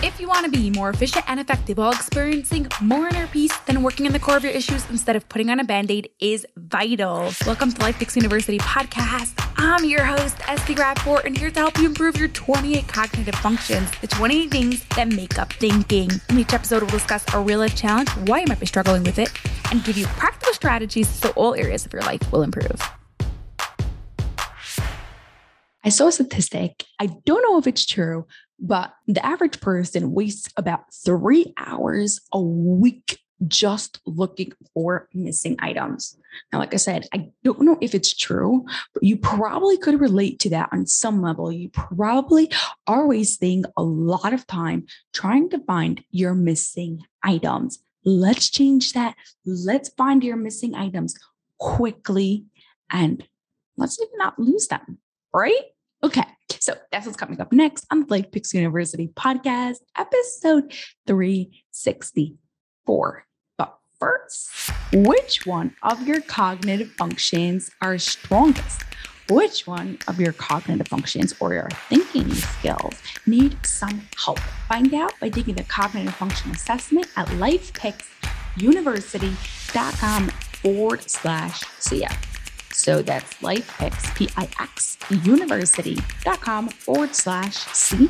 If you want to be more efficient and effective while experiencing more inner peace, then working on the core of your issues instead of putting on a band aid is vital. Welcome to Lifepix University podcast. I'm your host, Esty Rapport, and here to help you improve your 28 cognitive functions, the 28 things that make up thinking. In each episode, we'll discuss a real life challenge, why you might be struggling with it, and give you practical strategies so all areas of your life will improve. I saw a statistic. I don't know if it's true, but the average person wastes about three hours a week just looking for missing items. Now, like I said, I don't know if it's true, but you probably could relate to that on some level. You probably are wasting a lot of time trying to find your missing items. Let's change that. Let's find your missing items quickly and let's even not lose them, right? Okay, so that's what's coming up next on the Lifepix University podcast, episode 364. But first, which one of your cognitive functions are strongest? Which one of your cognitive functions or your thinking skills need some help? Find out by taking the cognitive function assessment at lifepixuniversity.com forward slash CF. So that's lifepix, P-I-X, university.com forward slash CF.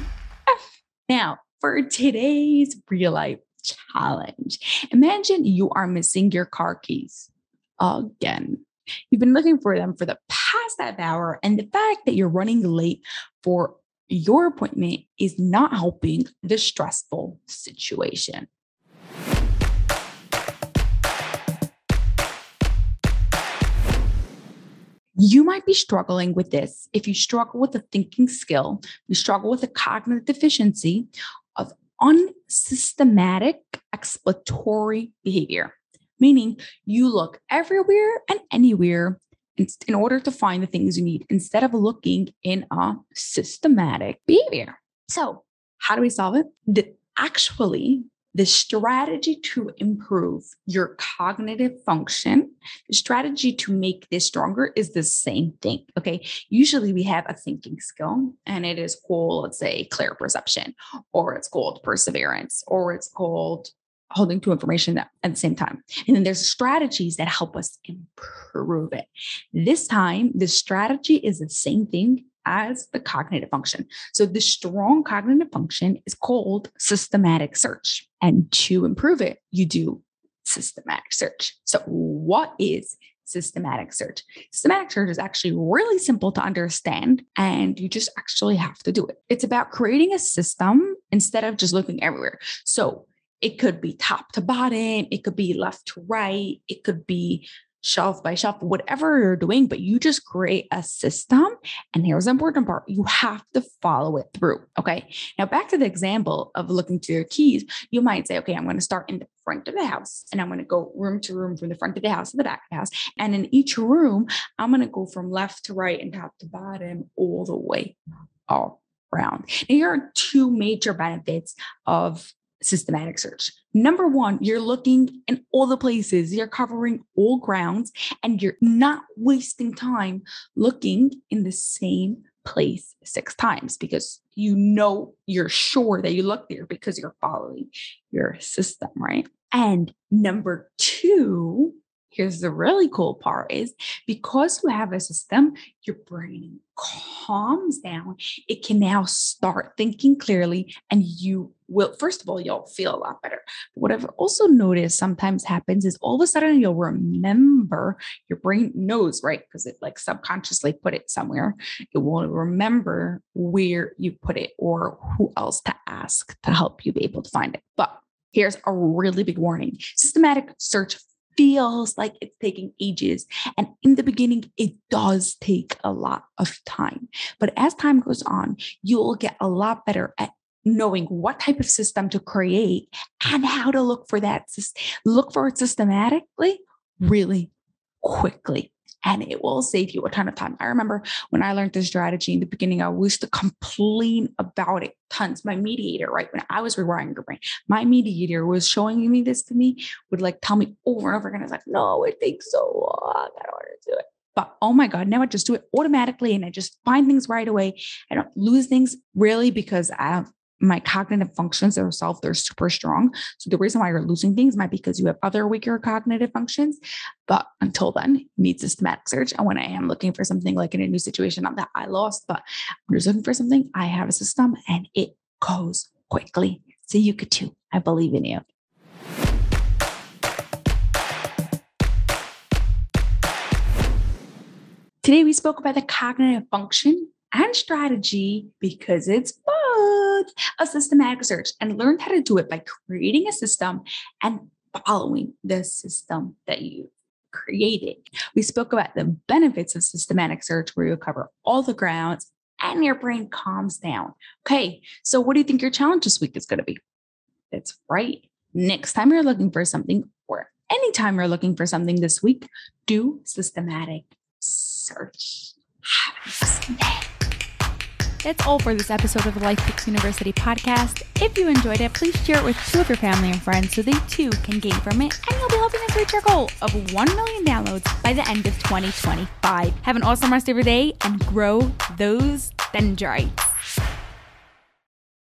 Now, for today's real life challenge, imagine you are missing your car keys again. You've been looking for them for the past half hour, and the fact that you're running late for your appointment is not helping the stressful situation. You might be struggling with this if you struggle with a thinking skill, you struggle with a cognitive deficiency of unsystematic exploratory behavior, meaning you look everywhere and anywhere in order to find the things you need instead of looking in a systematic behavior. So, how do we solve it? The, actually, the strategy to improve your cognitive function, the strategy to make this stronger is the same thing. Okay. Usually we have a thinking skill and it is called, let's say, clear perception, or it's called perseverance, or it's called holding to information at the same time. And then there's strategies that help us improve it. This time, the strategy is the same thing as the cognitive function. So the strong cognitive function is called systematic search. And to improve it, you do systematic search. So what is systematic search? Systematic search is actually really simple to understand and you just actually have to do it. It's about creating a system instead of just looking everywhere. So it could be top to bottom, it could be left to right, it could be shelf by shelf, whatever you're doing, but you just create a system. And here's the important part you have to follow it through. Okay. Now, back to the example of looking to your keys, you might say, okay, I'm going to start in the front of the house and I'm going to go room to room from the front of the house to the back of the house. And in each room, I'm going to go from left to right and top to bottom all the way all around. Now, here are two major benefits of systematic search. Number one, you're looking in all the places, you're covering all grounds, and you're not wasting time looking in the same place six times because you know you're sure that you look there because you're following your system, right? And number two, here's the really cool part is because you have a system, your brain calms down. It can now start thinking clearly, and you will, first of all, you'll feel a lot better. But what I've also noticed sometimes happens is all of a sudden you'll remember, your brain knows, right? Because it like subconsciously put it somewhere. It will remember where you put it or who else to ask to help you be able to find it. But Here's a really big warning. Systematic search feels like it's taking ages. And in the beginning, it does take a lot of time. But as time goes on, you'll get a lot better at knowing what type of system to create and how to look for that, look for it systematically, really quickly and it will save you a ton of time. I remember when I learned this strategy in the beginning, I used to complain about it tons. My mediator, right? When I was rewiring your brain, my mediator was showing me this to me, would like tell me over and over again. I was like, no, it takes so long. I don't want to do it. But oh my God, now I just do it automatically and I just find things right away. I don't lose things really because I my cognitive functions themselves they're super strong. So the reason why you're losing things might be because you have other weaker cognitive functions. But until then need systematic search. And when i am looking for something like in a new situation not that i lost but i'm just looking for something i have a system and it goes quickly. So you could too. I believe in you. Today, we spoke about the cognitive function and strategy because it's both a systematic search and learned how to do it by creating a system and following the system that you created. We spoke about the benefits of systematic search where you cover all the grounds and your brain calms down. Okay, so what do you think your challenge this week is going to be? That's right. Next time you're looking for something, or anytime you're looking for something this week, do systematic search. That's all for this episode of the Life University podcast. If you enjoyed it, please share it with two of your family and friends so they too can gain from it, and you'll be helping us reach our goal of 1 million downloads by the end of 2025. Have an awesome rest of your day and grow those dendrites.